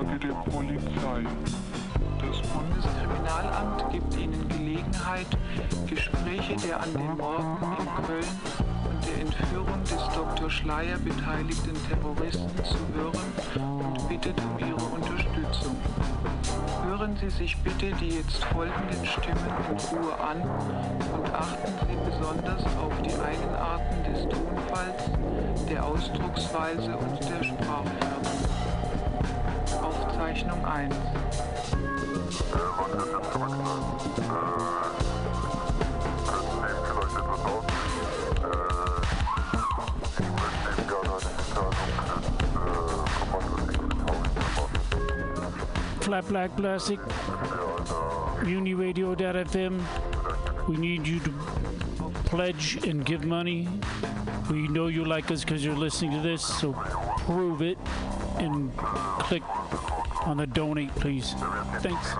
Sonderdurchsage der Polizei. Das Bundeskriminalamt gibt Ihnen Gelegenheit, Gespräche der an den Morden in Köln und der Entführung des Dr. Schleier beteiligten Terroristen zu hören und bittet um Ihre Unterstützung. Hören Sie sich bitte die jetzt folgenden Stimmen in Ruhe an und achten Sie besonders auf die Eigenarten des Tonfalls, der Ausdrucksweise und der Sprachfärbung. 1. Flat Black Plastic, UniRadio.fm. We need you to pledge and give money. We know you like us because you're listening to this, so prove it and on the donate, please. Thanks.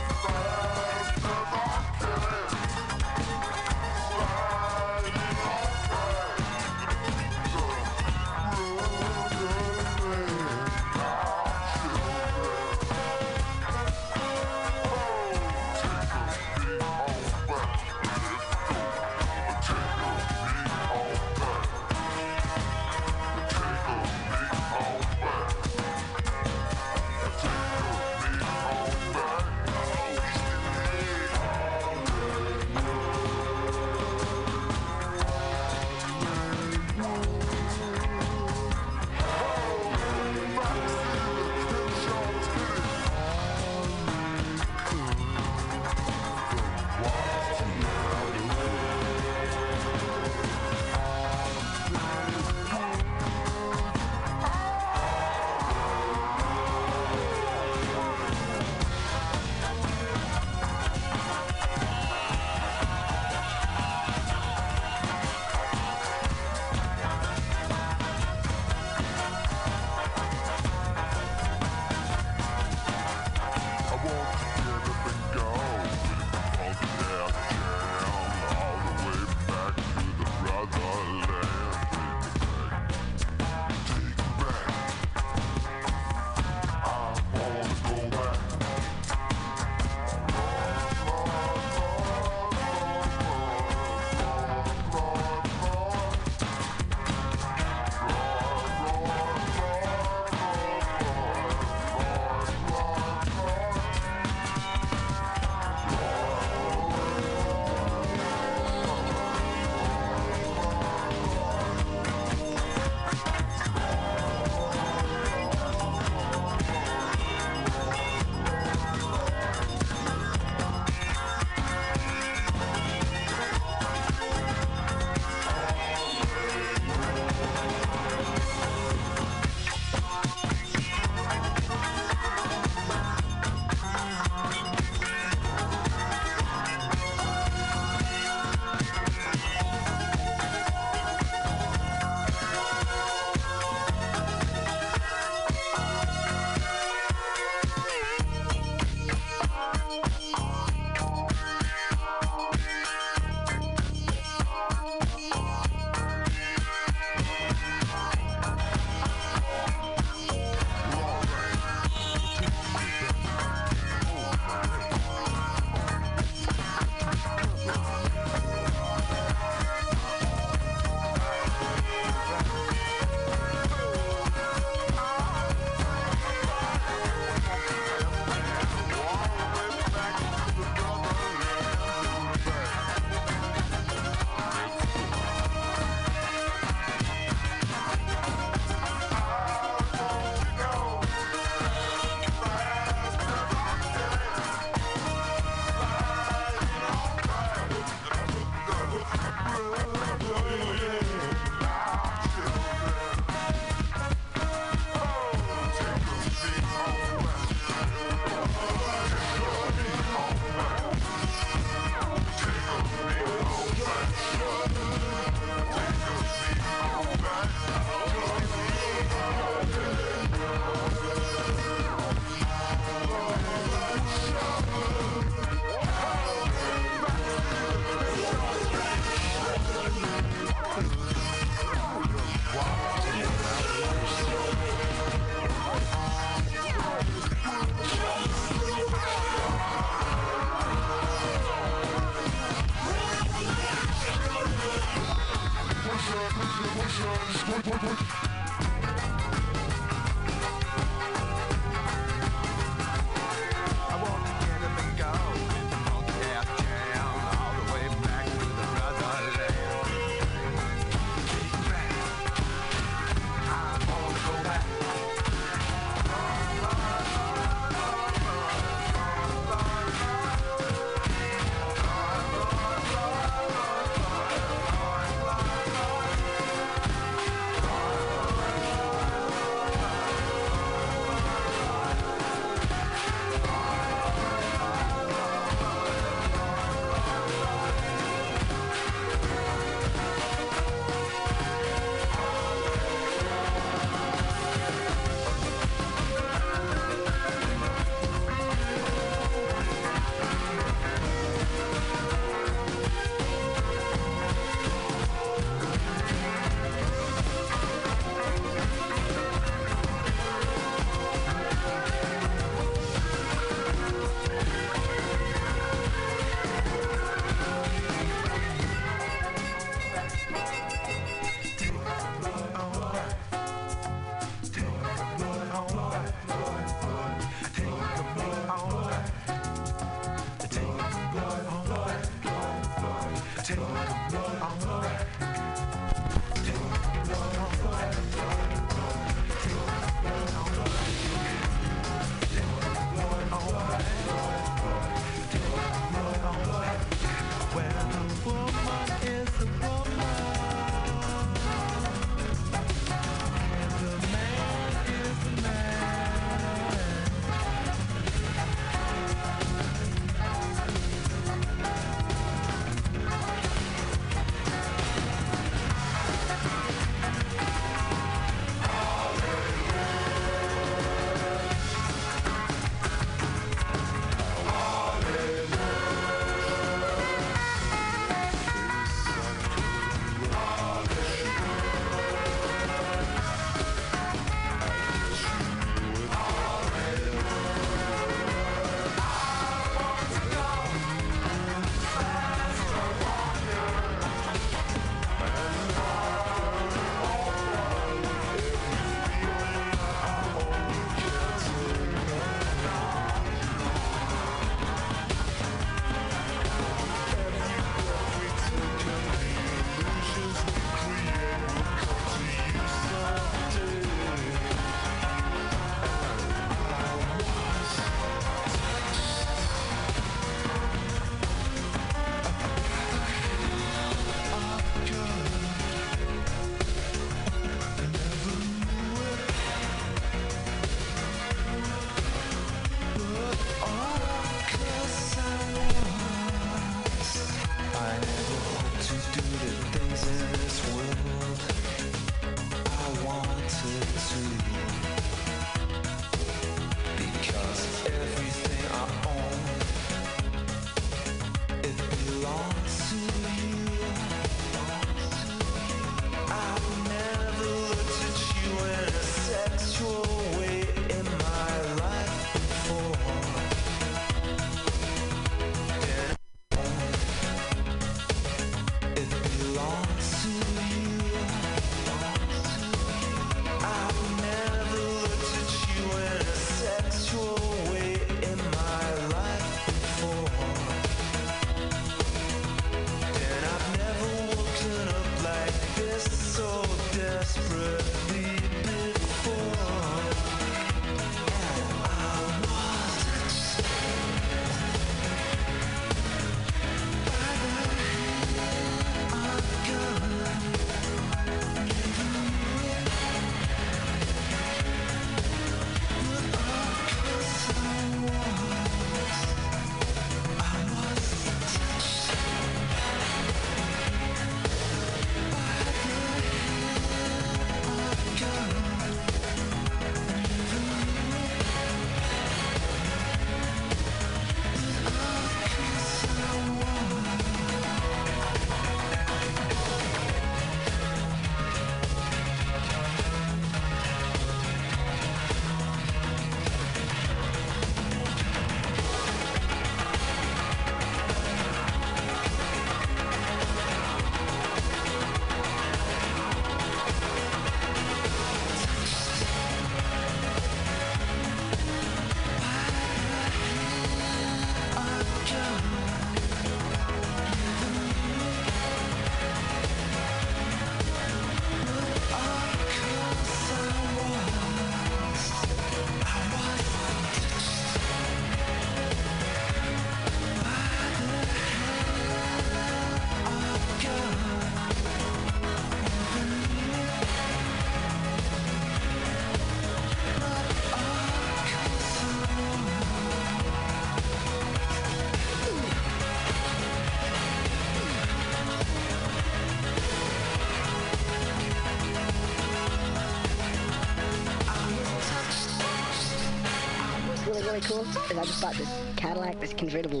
really cool is I just bought this Cadillac, this convertible.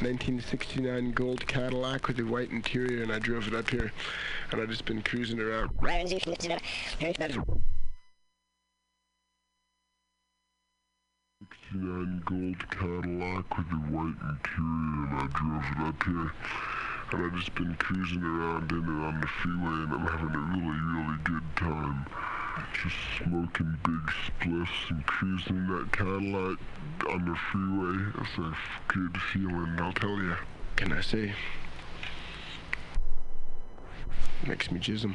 1969 gold Cadillac with a white interior, and I drove it up here, and I've just been cruising around. Sixty-nine gold Cadillac with a white interior, and I drove it up here. And I've just been cruising around in it on the freeway, and I'm having a really, really good time. Just smoking big spliffs and cruising that Cadillac on the freeway. It's a good feeling, I'll tell you. Can I say? Makes me jism.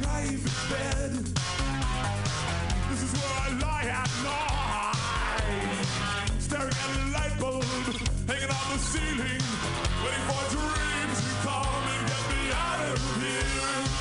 private bed. This is where I lie at night, staring at a light bulb hanging on the ceiling, waiting for dreams to come and get me out of here.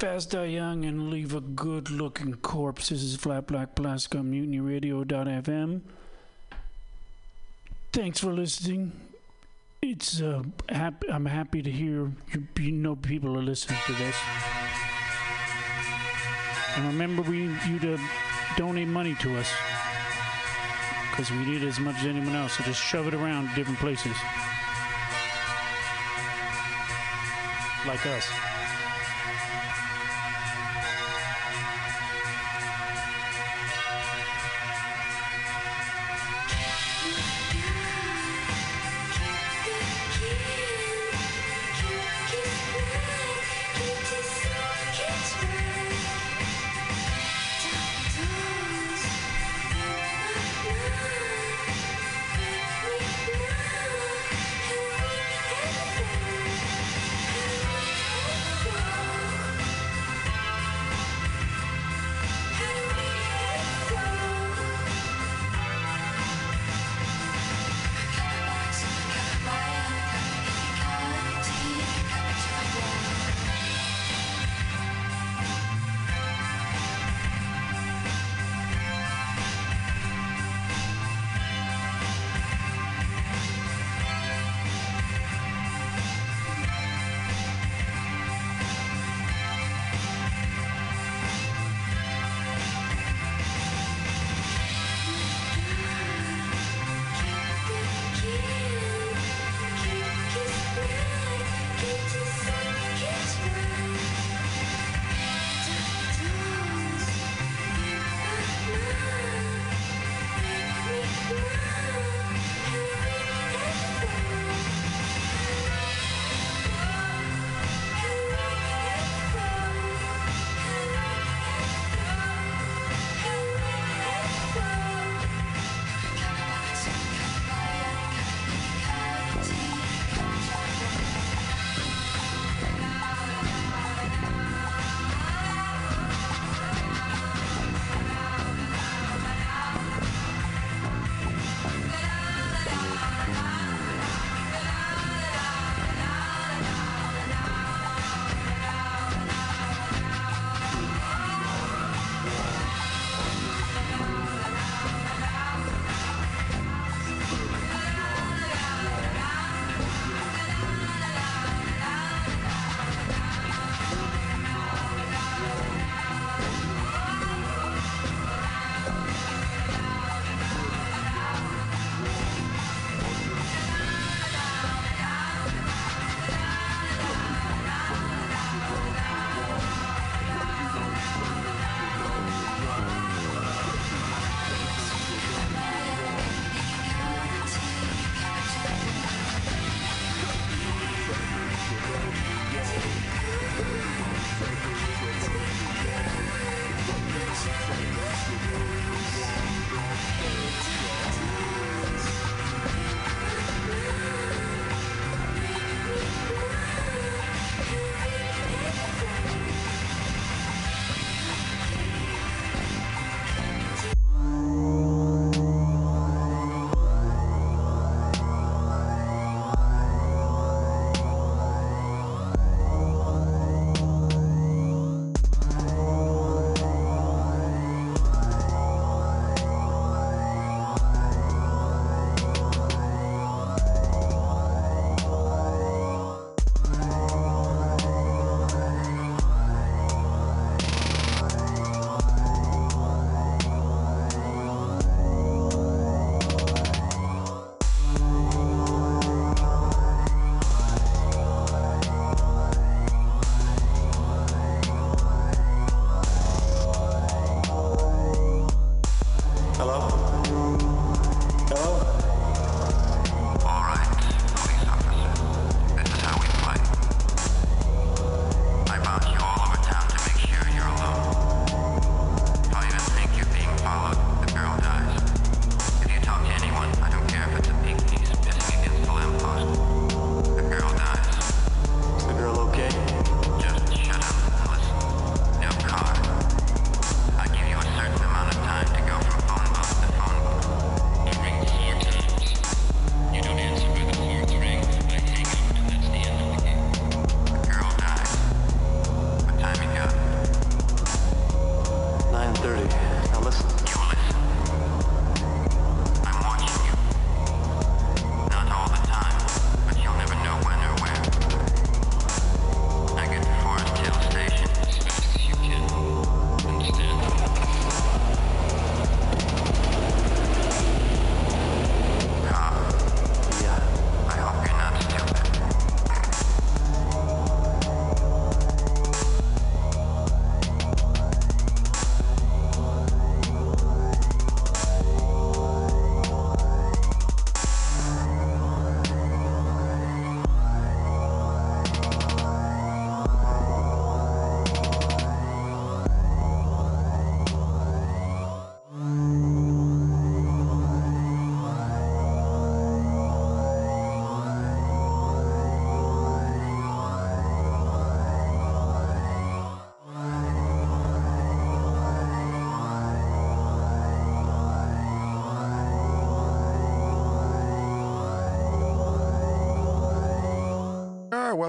Fast, die young, and leave a good looking corpse. This is Flat Black Plastic on Radio.fm. Thanks for listening. It's uh, I'm happy to hear you, you know people are listening to this. And remember, we need you to donate money to us because we need it as much as anyone else. So just shove it around different places, like us.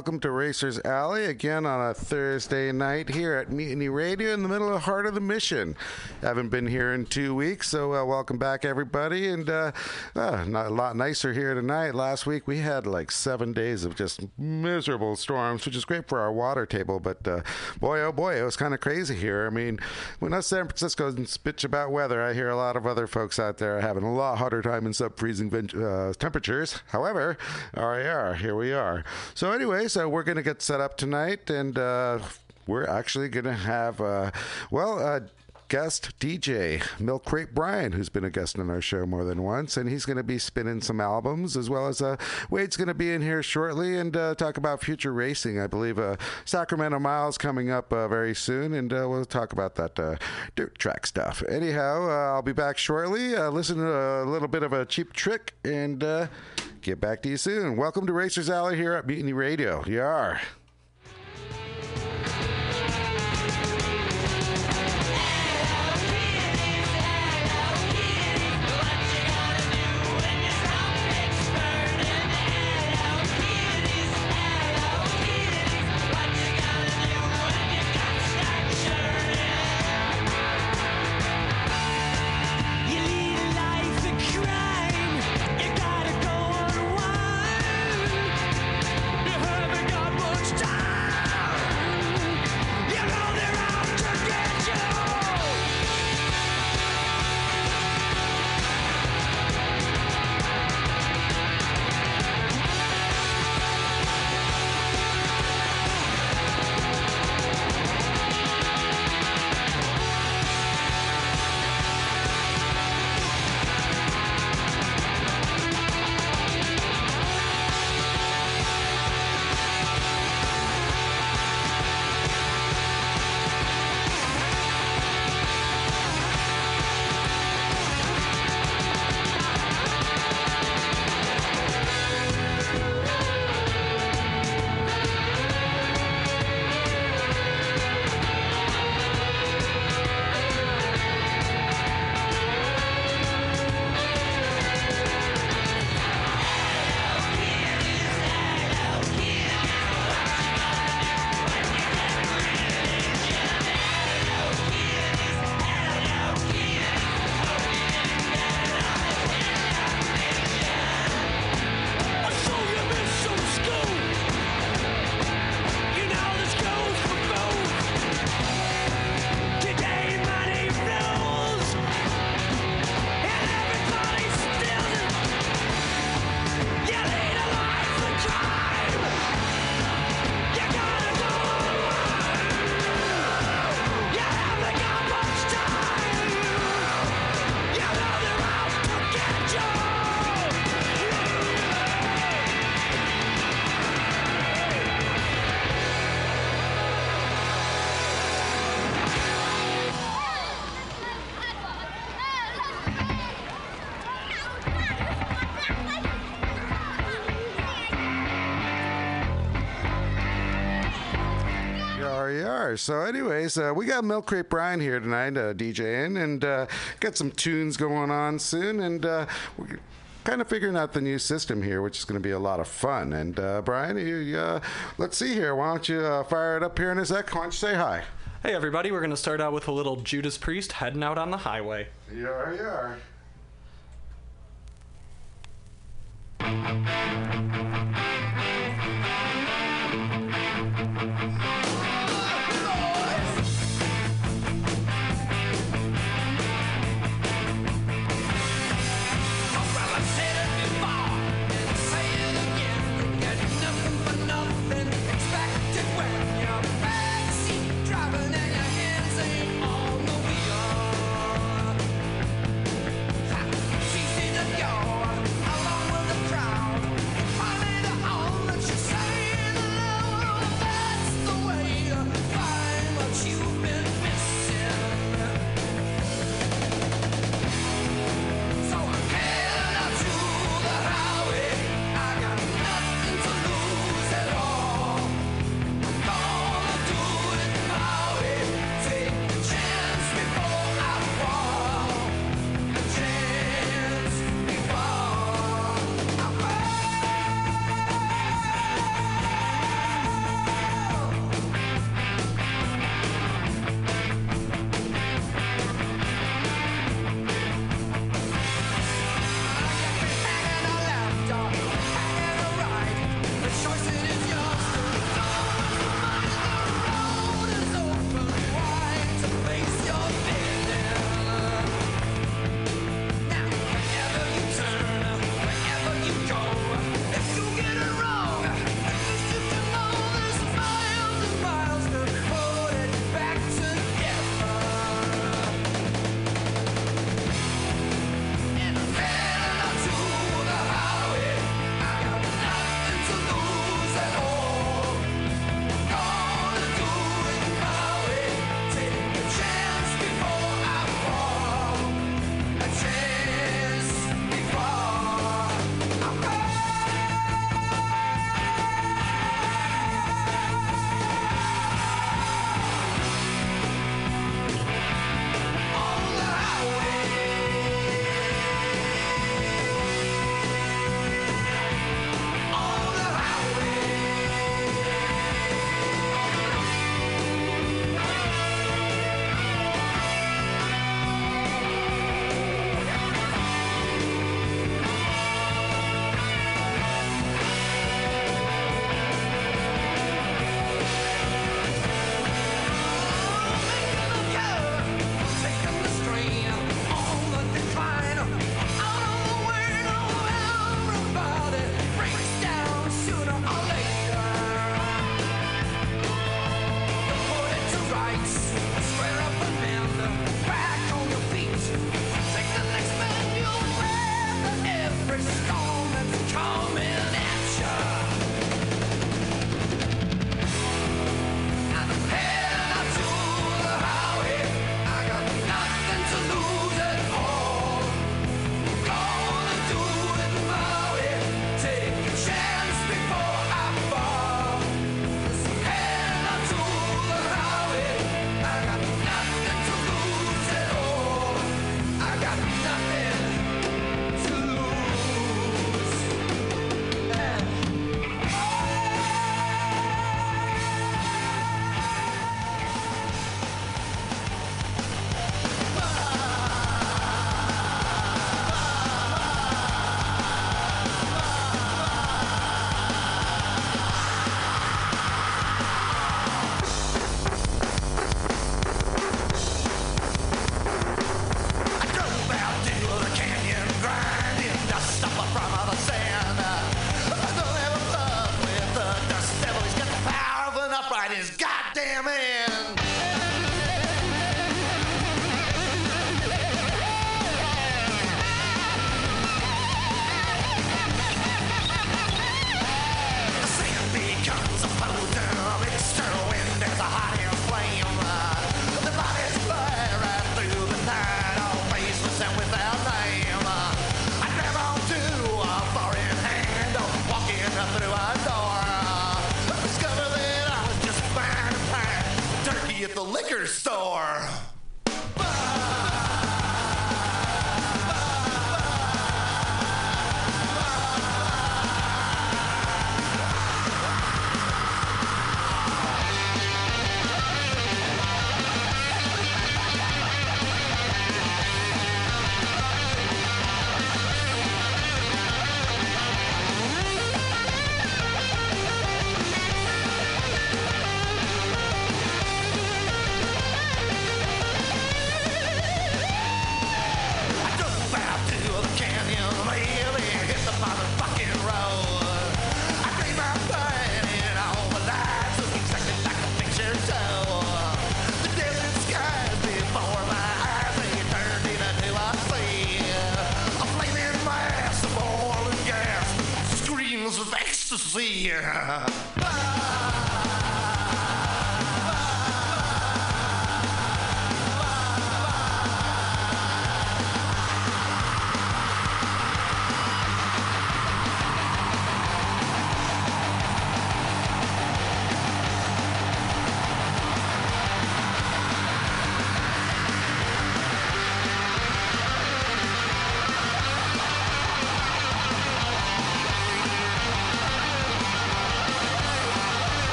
Welcome to Racers Alley again on a Thursday night here at Mutiny Radio in the middle of the heart of the mission. Haven't been here in two weeks, so uh, welcome back, everybody. And uh, uh, not a lot nicer here tonight. Last week we had like seven days of just miserable storms, which is great for our water table. But uh, boy, oh boy, it was kind of crazy here. I mean, when us San Franciscoans bitch about weather, I hear a lot of other folks out there having a lot harder time in sub freezing uh, temperatures. However, RAR, here we are. So, anyway, so we're to get set up tonight, and uh, we're actually going to have, uh, well, uh, guest DJ Milk Crate Brian, who's been a guest on our show more than once, and he's going to be spinning some albums as well as uh, Wade's going to be in here shortly and uh, talk about future racing. I believe uh, Sacramento Miles coming up uh, very soon, and uh, we'll talk about that uh, dirt track stuff. Anyhow, I'll be back shortly. Listen to a little bit of a cheap trick and get back to you soon. Welcome to Racers Alley here at Mutiny Radio. You You So, anyways, uh, we got Milk Crate Brian here tonight, uh, DJing, and uh, got some tunes going on soon, and uh, we're kind of figuring out the new system here, which is going to be a lot of fun. And uh, Brian, you, uh, let's see here. Why don't you uh, fire it up here in a sec? Why don't you say hi? Hey everybody, we're gonna start out with a little Judas Priest heading out on the highway. Yar, yar.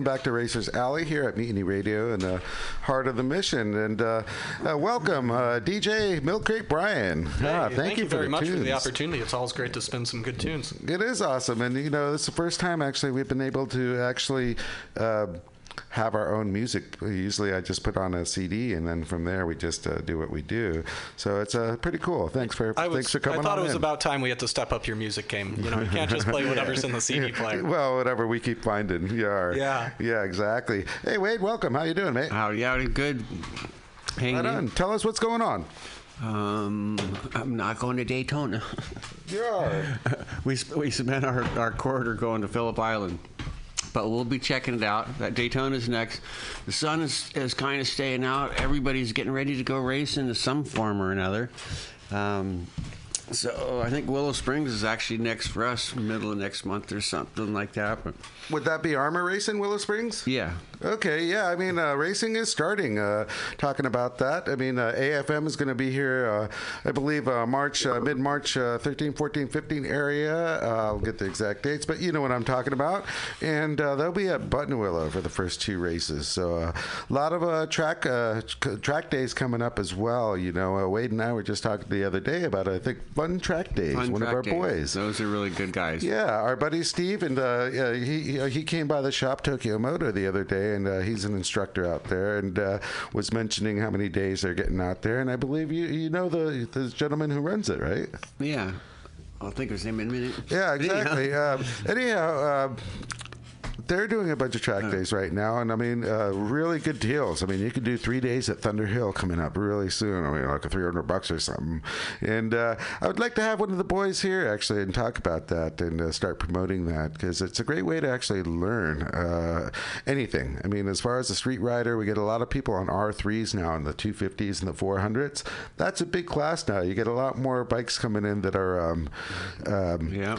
Welcome back to Racers Alley here at Mutiny Radio in the heart of the mission. And uh, uh, welcome, uh, DJ Milk Crate Brian. Ah, Hey, thank, you, for very much for the opportunity. It's always great to spin some good tunes. It is awesome, and you know, it's the first time actually we've been able to actually uh, have our own music. Usually, I just put on a CD, and then from there we just uh, do what we do. So it's uh, pretty cool. Thanks for I was, thanks for coming on. I thought on it was in. about time we had to step up your music game. You know, you can't just play whatever's in the CD player. Well, whatever we keep finding. Yeah. Yeah. Yeah. Exactly. Hey, Wade, welcome. How you doing, mate? Howdy, howdy, good. Hanging Right in. on. Tell us what's going on. Um, I'm not going to Daytona. Yeah. we sp- we spent our, our quarter going to Phillip Island, but we'll be checking it out. That Daytona's next. The sun is is kind of staying out. Everybody's getting ready to go racing to some form or another. Um, so I think Willow Springs is actually next for us, middle of next month or something like that. But Would that be armor racing, Willow Springs? yeah, Okay, yeah. I mean, uh, racing is starting. Uh, talking about that, I mean, uh, AFM is going to be here, uh, I believe, uh, March, uh, mid March, uh, 13, 14, 15 area. Uh, I'll get the exact dates, but you know what I'm talking about. And uh, they'll be at Buttonwillow for the first two races. So uh, a lot of uh, track uh, track days coming up as well. You know, uh, Wade and I were just talking the other day about, I think, Fun Track Days, Fun one track of our days. boys. Those are really good guys. Yeah, our buddy Steve, and uh, he he- he came by the shop Tokyo Moto the other day, and uh, he's an instructor out there, and uh, was mentioning how many days they're getting out there, and I believe you you know the the gentleman who runs it, right? Yeah. I'll think of his name in a minute. Yeah, Anyhow. exactly. um, anyhow. Uh, they're doing a bunch of track days right now, and I mean, uh, really good deals. I mean, you could do three days at Thunder Hill coming up really soon. I mean, like a three hundred bucks or something. And uh, I would like to have one of the boys here actually and talk about that and uh, start promoting that because it's a great way to actually learn uh, anything. I mean, as far as the street rider, we get a lot of people on R threes now in the two fifties and the four hundreds. That's a big class now. You get a lot more bikes coming in that are um, um, Yeah.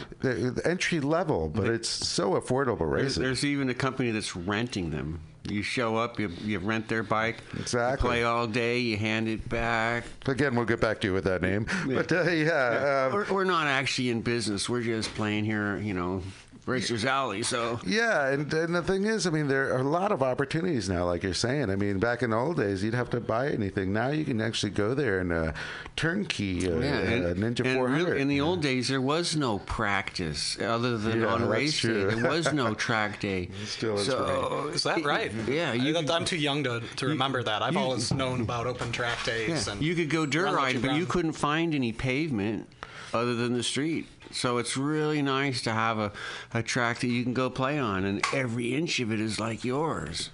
entry level, but it's so affordable There's, racing. There's even a company that's renting them. You show up, you, you rent their bike, Exactly. you play all day, you hand it back. Again, we'll get back to you with that name. But uh, yeah, um, we're, we're not actually in business. We're just playing here, you know, Racers Alley. So Yeah, and, and the thing is, I mean, there are a lot of opportunities now, like you're saying. I mean, back in the old days, you'd have to buy anything. Now you can actually go there and uh, turnkey uh, yeah, and, uh, Ninja and 400. really, in the old days, there was no practice other than Yeah, on that's race true. day. There was no track day. Still is so, Is that right? Yeah, you I, I'm too young to, to remember that. I've always known about open track days. Yeah, and you could go dirt run what riding, you but you couldn't find any pavement other than the street. So it's really nice to have a, a track that you can go play on, and every inch of it is like yours.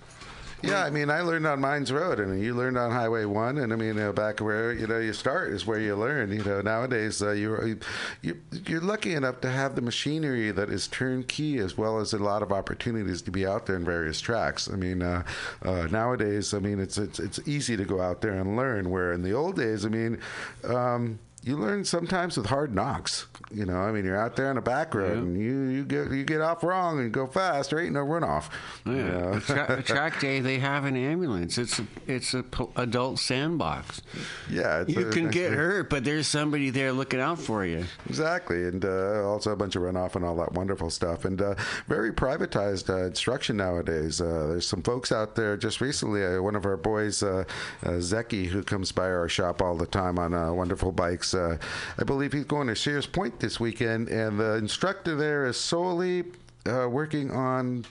Yeah, I mean, I learned on Mines Road, and you learned on Highway One, and I mean, uh, back where you know you start is where you learn. You know, nowadays uh, you you you're lucky enough to have the machinery that is turnkey, as well as a lot of opportunities to be out there in various tracks. I mean, uh, uh, nowadays, I mean, it's it's it's easy to go out there and learn. Where in the old days, I mean. Um, you learn sometimes with hard knocks. You know, I mean, you're out there on a back road and you, you get you get off wrong and go fast. There ain't no runoff. Yeah, you know? a, tra- track day they have an ambulance. It's a it's a p- adult sandbox. Yeah, you a- can get hurt, but there's somebody there looking out for you. Exactly, and uh, also a bunch of runoff and all that wonderful stuff, and uh, very privatized uh, instruction nowadays. Uh, there's some folks out there. Just recently, uh, one of our boys, uh, uh, Zeki, who comes by our shop all the time on uh, wonderful bikes. Uh, I believe he's going to Sears Point this weekend, and the instructor there is solely uh, working on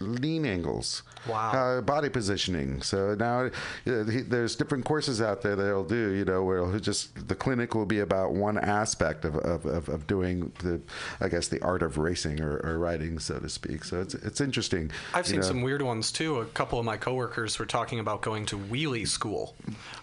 lean angles. Wow. Uh, body positioning. So now uh, he, there's different courses out there that he'll do, you know, where he'll just, the clinic will be about one aspect of, of, of, of doing the, I guess, the art of racing or, or riding, so to speak. So it's, it's interesting. I've seen know. some weird ones too. A couple of my coworkers were talking about going to wheelie school.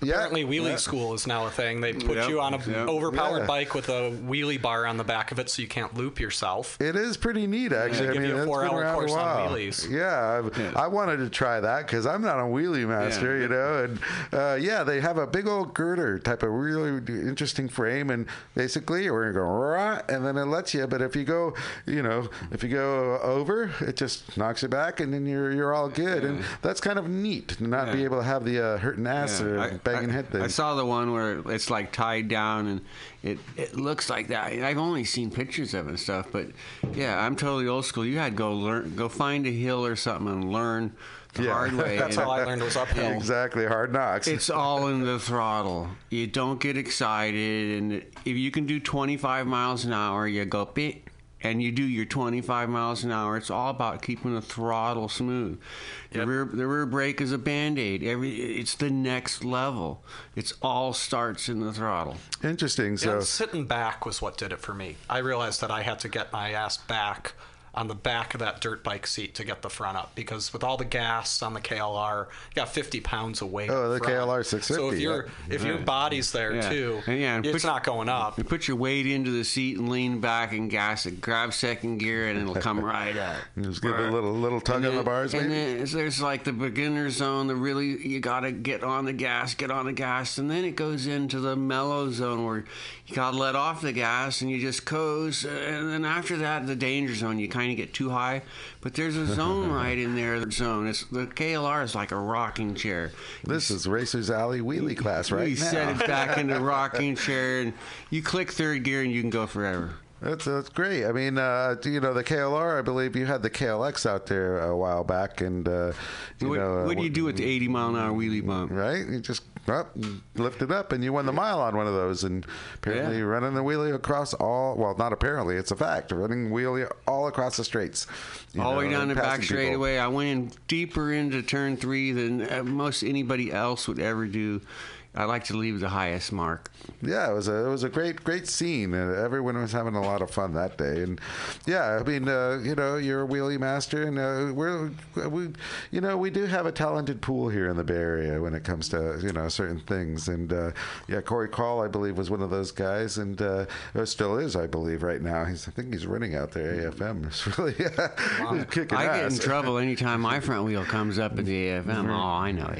Yeah, Apparently, wheelie yeah. school is now a thing. They put Yep, you on a yep. overpowered Yeah. bike with a wheelie bar on the back of it, so you can't loop yourself. It is pretty neat, actually. they I give mean, you a four-hour course a on while. wheelies. Yeah, I've, Yeah. I wanted to try that because I'm not a wheelie master, Yeah. you know. And uh, yeah, they have a big old girder type of really interesting frame, and basically we're gonna go rah, and then it lets you. But if you go, you know, if you go over, it just knocks you back, and then you're you're all good. And that's kind of neat to not be able to have the uh, hurting ass Yeah, or I- banging I, head thing. I saw the one where it's like tied down and it, it looks like that. I've only seen pictures of it and stuff, but yeah, I'm totally old school. You had to go learn, go find a hill or something and learn the Yeah. hard way. That's how I learned was uphill. exactly hard knocks. It's all in the throttle. You don't get excited, and if you can do 25 miles an hour, you go beep, and you do your 25 miles an hour. It's all about keeping the throttle smooth. The rear the rear brake is a band aid. Every it's the next level. It's all starts in the throttle. Interesting. Yeah, So sitting back was what did it for me. I realized that I had to get my ass back on the back of that dirt bike seat to get the front up because with all the gas on the KLR, you got 50 pounds of weight. Oh, the front. KLR 650, So if your yeah. if your body's there Yeah. too, And yeah, and it's put- not going up. You put your weight into the seat and lean back and gas it. Grab second gear and it'll come right up. just give it a little little tug And on the then- bars, and maybe. then there's like the beginner zone. The really you gotta get on the gas, get on the gas, and then it goes into the mellow zone where you gotta let off the gas and you just coast. And then after that, the danger zone. You kind of get too high, but there's a zone right in there. The zone. It's the KLR is like a rocking chair. This is Racers Alley wheelie class right you now. set it back in the rocking chair and you click third gear and you can go forever. That's that's great. I mean, uh, you know, the KLR. I believe you had the KLX out there a while back, and uh, you what, know, uh, what do you do with the 80 mile an hour wheelie bump? Right, you just up, lift it up, and you won the mile on one of those. And apparently, Yeah. you're running the wheelie across all. Well, not apparently, it's a fact. Running wheelie all across the straights, All the way down the back straightaway. I went in deeper into turn three than uh, most anybody else would ever do. I like to leave the highest mark. Yeah, it was a it was a great great scene. Uh, everyone was having a lot of fun that day, and yeah, I mean, uh, you know, you're a wheelie master, and uh, we're we, you know, we do have a talented pool here in the Bay Area when it comes to you know certain things, and uh, yeah, Corey Call, I believe, was one of those guys, and uh, or still is, I believe, right now. He's I think he's running out there. AFM It's really he's kicking I get in ass. trouble anytime my front wheel comes up at the AFM. Oh, I know.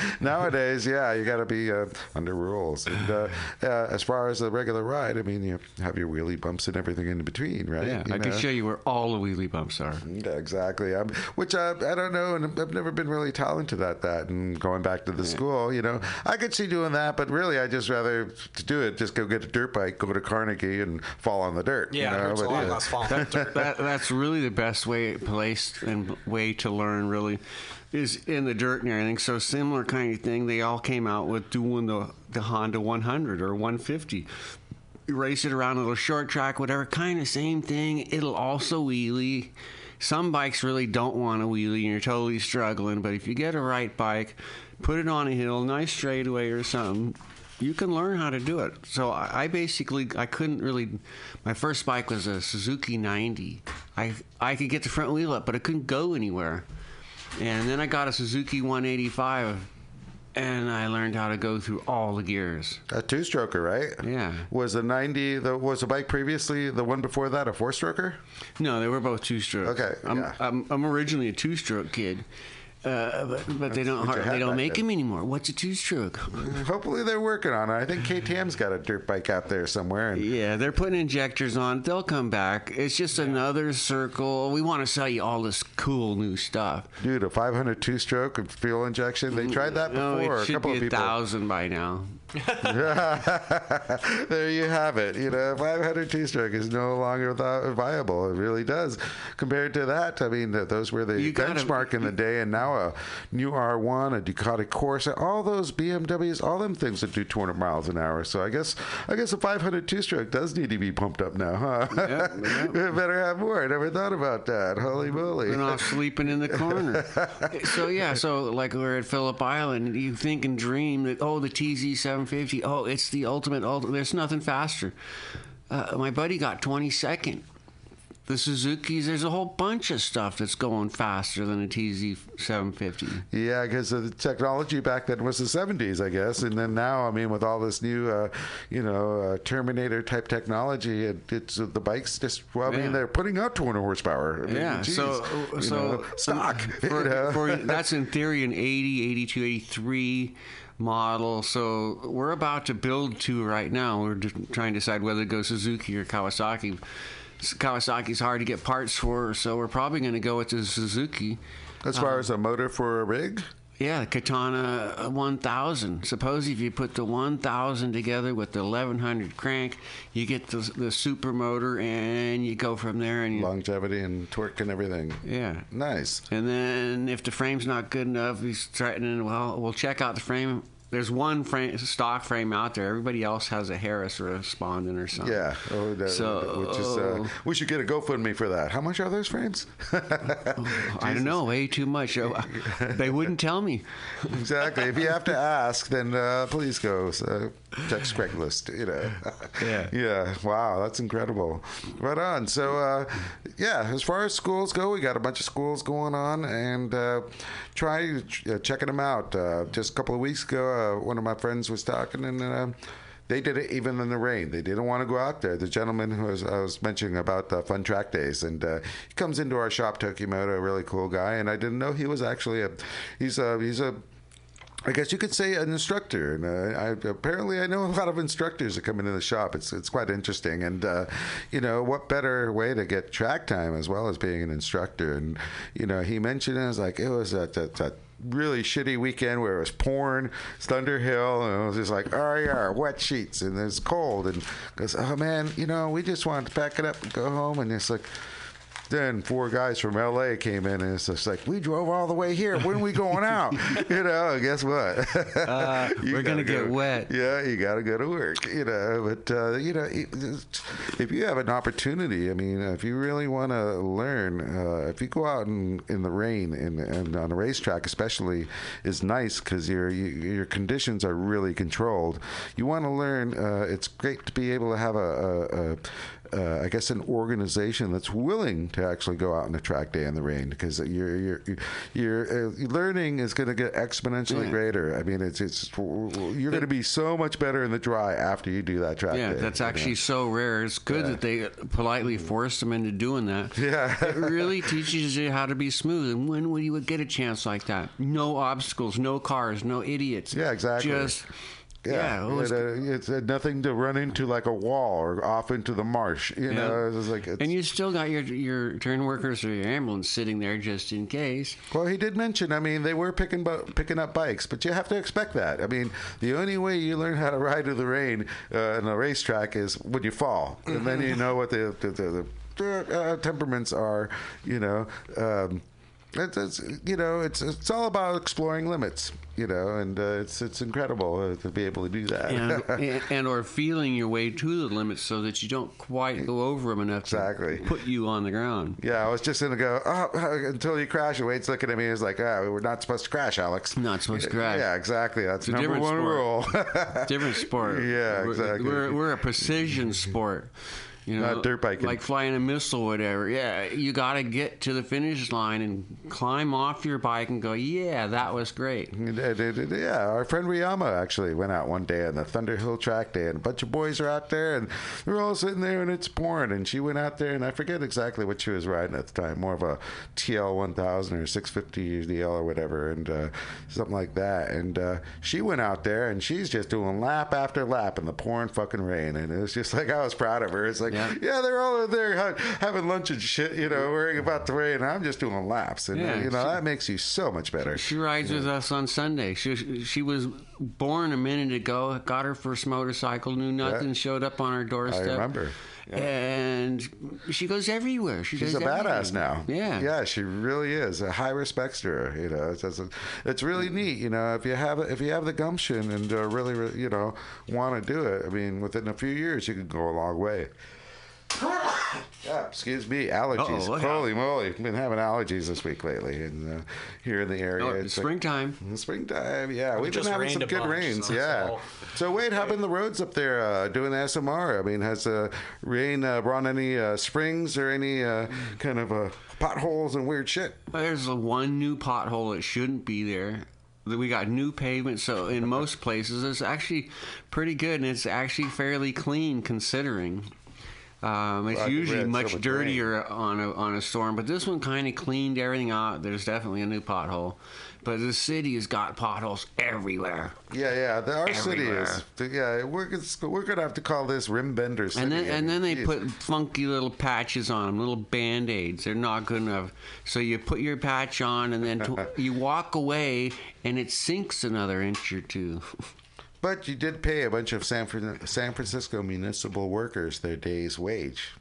Nowadays, yeah, you got to be uh, under rules. And uh, uh, as far as the regular ride, I mean, you have your wheelie bumps and everything in between, right? Yeah, You I can show you where all the wheelie bumps are. Yeah, exactly. Um, which uh, I don't know, and I've never been really talented at that. And going back to the school, you know, I could see doing that, but really, I just rather to do it. Just go get a dirt bike, go to Carnegie, and fall on the dirt. Yeah, you know? but, yeah. that, that, that's really the best way place and way to learn really is in the dirt and everything so similar kind of thing they all came out with doing the, the honda 100 or 150 you race it around a little short track whatever kind of same thing it'll also wheelie some bikes really don't want to wheelie and you're totally struggling but if you get a right bike put it on a hill nice straightaway or something you can learn how to do it. So I, I basically I couldn't really. My first bike was a Suzuki 90. I I could get the front wheel up, but I couldn't go anywhere. And then I got a Suzuki 185, and I learned how to go through all the gears. A two-stroker, right? Yeah. Was the ninety the was the bike previously the one before that a four-stroker? No, they were both two stroke. Okay, I'm, yeah. I'm, I'm originally a two stroke kid. Uh, but, but they don't hard, they don't make then. them anymore. What's a two stroke? Hopefully they're working on it. I think KTM's got a dirt bike out there somewhere. And Yeah, they're putting injectors on. They'll come back. It's just another circle. We want to sell you all this cool new stuff. Dude, a 500 two-stroke with fuel injection. They tried that No, before. it a couple be of a people. thousand by now. there you have it. You know, 500 two-stroke is no longer viable. It really does. Compared to that, I mean, those were the You gotta- benchmark in the day, and now a new R1, a Ducati Corsa, all those BMWs, all them things that do 200 miles an hour. So I guess, I guess a 500 two-stroke does need to be pumped up now, huh? We Better have more. I never thought about that. Holy moly! Been off sleeping in the corner. so yeah, so like we're at Phillip Island, you think and dream that oh the TZ 750, oh it's the ultimate. ultimate. There's nothing faster. Uh, my buddy got 22nd. The Suzuki's, there's a whole bunch of stuff that's going faster than a TZ 750. Yeah, because the technology back then was the 70s, I guess, and then now, I mean, with all this new, uh, you know, uh, Terminator type technology, it, it's uh, the bikes just. Well, I Yeah. mean, they're putting out 200 horsepower. I mean, yeah, geez, so you so know, stock. for, for- that's in theory an 80, 82, 83 model. So we're about to build two right now. We're just trying to decide whether to go Suzuki or Kawasaki. Kawasaki's hard to get parts for, so we're probably going to go with the Suzuki. as far um, as a motor for a rig. Yeah, Katana 1000. Suppose if you put the 1000 together with the 1100 crank, you get the, the super motor and you go from there and you, Longevity and torque and everything. yeah. Nice. And then if the frame's not good enough, he's threatening, well, we'll check out the frame. There's one frame, stock frame out there. Everybody else has a Harris or a Spondon or something. Yeah. Oh, that, So- which is, uh, we should get a GoFundMe for that. How much are those frames? I don't know, way too much. Oh, they wouldn't tell me. exactly. If you have to ask, then uh, please go uh, text Craigslist. You know. Yeah. Yeah. Wow, that's incredible. Right on. So, uh, yeah, as far as schools go, we got a bunch of schools going on, and uh, try uh, checking them out. Uh, just a couple of weeks ago, uh, one of my friends was talking, and. Uh, they did it even in the rain. They didn't want to go out there. The gentleman who was, I was mentioning about uh, Fun Track Days, and uh, he comes into our shop, Tokyo Moto, a really cool guy, and I didn't know he was actually a, he's a, he's a, I guess you could say an instructor, and uh, I, apparently I know a lot of instructors that come into the shop. It's it's quite interesting, and uh, you know what better way to get track time as well as being an instructor? And you know he mentioned it was like it was a, a, a really shitty weekend where it was pouring, it's Thunder Hill, and it was just like oh yeah, wet sheets, and it's cold, and goes oh man, you know we just wanted to pack it up and go home, and it's like then four guys from LA came in and it's just like, we drove all the way here. When are we going out? you know, guess what? Uh, we're gonna gotta get go- wet. Yeah, you got to go to work. You know, but uh, you know, if you have an opportunity, I mean, if you really want to learn, uh, if you go out in, in the rain and, and on a racetrack, especially, is nice because your you, your conditions are really controlled. You want to learn. Uh, it's great to be able to have a. a, a uh, I guess an organization that's willing to actually go out on a track day in the rain because your your your uh, learning is going to get exponentially Yeah. greater. I mean, it's it's you're going to be so much better in the dry after you do that track Yeah, day. that's you know? actually so rare. It's good that they politely forced them into doing that. Yeah. it really teaches you how to be smooth. And when will you get a chance like that? No obstacles, no cars, no idiots. Yeah, exactly. Just Yeah, yeah, it uh, it's uh, nothing to run into like a wall or off into the marsh. You Yeah. know, it's like it's, and you still got your your turn workers or your ambulance sitting there just in case. Well, he did mention. I mean, they were picking bu- picking up bikes, but you have to expect that. I mean, the only way you learn how to ride in the rain uh, in a racetrack is when you fall, and then you know what the the, the, the uh, temperaments are. You know. Um, it's, it's you know it's it's all about exploring limits you know and uh, it's it's incredible uh, to be able to do that and, and, and or feeling your way to the limits so that you don't quite go over them enough Exactly. to put you on the ground. Yeah, I was just gonna go oh, until you crash. And Wade's looking at me. He's like, "Ah, we're not supposed to crash, Alex. Not supposed to crash. Yeah, exactly. That's It's a number different one sport. rule. Different sport. Yeah, We're- exactly. We're, we're a precision sport. You know, Not dirt biking. like flying a missile, or whatever. Yeah, you got to get to the finish line and climb off your bike and go. Yeah, that was great. Yeah, our friend Riyama actually went out one day on the Thunderhill track day, and a bunch of boys are out there, and they're all sitting there, and it's pouring. And she went out there, and I forget exactly what she was riding at the time, more of a TL 1000 or 650 DL or whatever, and uh, something like that. And uh, she went out there, and she's just doing lap after lap in the pouring fucking rain, and it was just like I was proud of her. It's like, yeah, they're all over there ha- having lunch and shit, you know, worrying about the rain. I'm just doing laps, and uh, Yeah, you know she- that makes you so much better. She rides with us on Sunday. She she was born a minute ago. Got her first motorcycle. Knew nothing. Yeah. Showed up on our doorstep. remember. And she goes everywhere. She She's a badass everything. now. Yeah. yeah, she really is. A high respects to her. You know, it's, it's, it's really neat. You know, if you have if you have the gumption and uh, really, re- you know, want to do it. I mean, within a few years, you can go a long way. Yeah, excuse me, allergies. Uh-oh, Holy moly, been having allergies this week lately, and uh, here in the area. Oh, It's like- springtime. springtime, yeah. We've been having some good bunch, rains, so- yeah. so- Wade, how been the roads up there uh, doing the SMR? I mean, has uh, rain uh, brought any uh, springs or any uh, kind of uh, potholes and weird shit? There's one new pothole that shouldn't be there. We got new pavement, so in most places it's actually pretty good, and it's actually fairly clean considering. Um, it's Well, I think we usually much dirtier on a on a storm, but this one kind of cleaned everything out. There's definitely a new pothole, but the city has got potholes everywhere. Yeah, yeah. The, our city is. Yeah, we're gonna- we're gonna have to call this Rim Bender City. And then and then they put funky little patches on them, little band aids. They're not good enough. So you put your patch on, and then tw- you walk away, and it sinks another inch or two. But you did pay a bunch of San, San Francisco municipal workers their day's wage.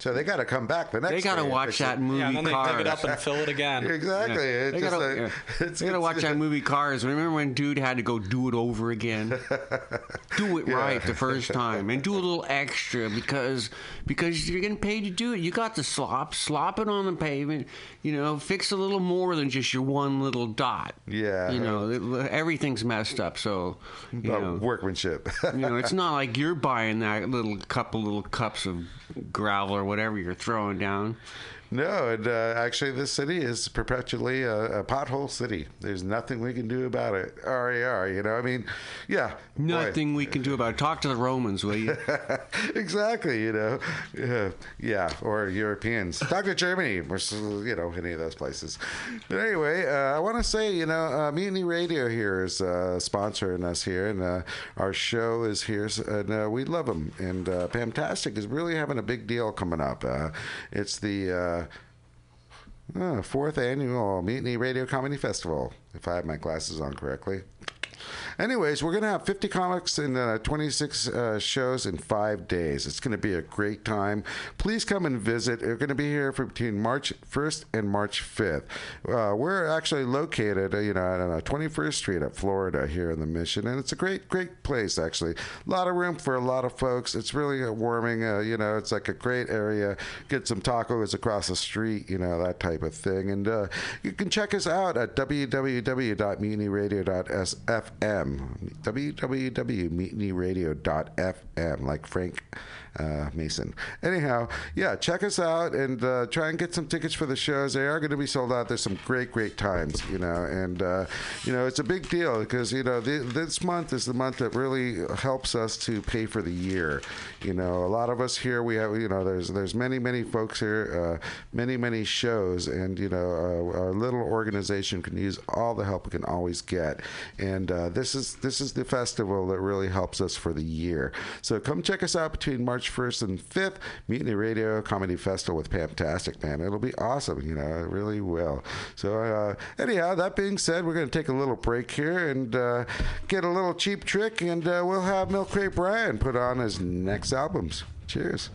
So they got to come back the next They got to watch that movie Yeah, and then they Cars. dig it up and fill it again. Exactly. It's They gotta, like, yeah. it's- They gotta it's- watch that movie Cars. Remember when dude had to go do it over again? do it Yeah. right the first time and do a little extra because because you're getting paid to do it. You got the slop, slop it on the pavement. You know, fix a little more than just your one little dot. Yeah. You know, everything's messed up. So you uh, know, workmanship. you know, it's not like you're buying that little couple little cups of gravel or whatever you're throwing down. No, and uh, actually, this city is perpetually a, a pothole city. There's nothing we can do about it. RER, you know. I mean, yeah, boy. Nothing we can do about it. Talk to the Romans, will you? exactly, you know. Uh, yeah, or Europeans. Talk to Germany, or you know, any of those places. But anyway, uh, I want to say, you know, uh, Mutiny Radio here is uh, sponsoring us here, and uh, our show is here, and uh, we love them. And uh, Fantastic is really having a big deal coming up. Uh, it's the uh, fourth annual Mutiny Radio Comedy Festival, if I have my glasses on correctly. Anyways, we're going to have 50 comics and uh, 26 uh, shows in five days. It's going to be a great time. Please come and visit. We're going to be here for between March 1st and March 5th. Uh, we're actually located, uh, you know, on uh, 21st Street at Florida here in the Mission, and it's a great, great place actually. A lot of room for a lot of folks. It's really warming. Uh, you know, it's like a great area. Get some tacos across the street. You know, that type of thing. And uh, you can check us out at www.mutinyradio.fm. www.mutinyradio.fm, like Frank uh, Mason. Anyhow, yeah, check us out and uh, try and get some tickets for the shows. They are going to be sold out. There's some great, great times, you know, and uh, you know it's a big deal because you know the, this month is the month that really helps us to pay for the year. You know, a lot of us here we have you know there's there's many many folks here, uh, many many shows, and you know uh, our little organization can use all the help we can always get, and uh, this is this is the festival that really helps us for the year. So come check us out between March 1st and 5th, Mutiny Radio Comedy Festival with Fantastic Man. It'll be awesome, you know, it really will. So uh, anyhow, that being said, we're going to take a little break here and uh, get a little cheap trick, and uh, we'll have Milk Crate Brian put on his next albums. Cheers.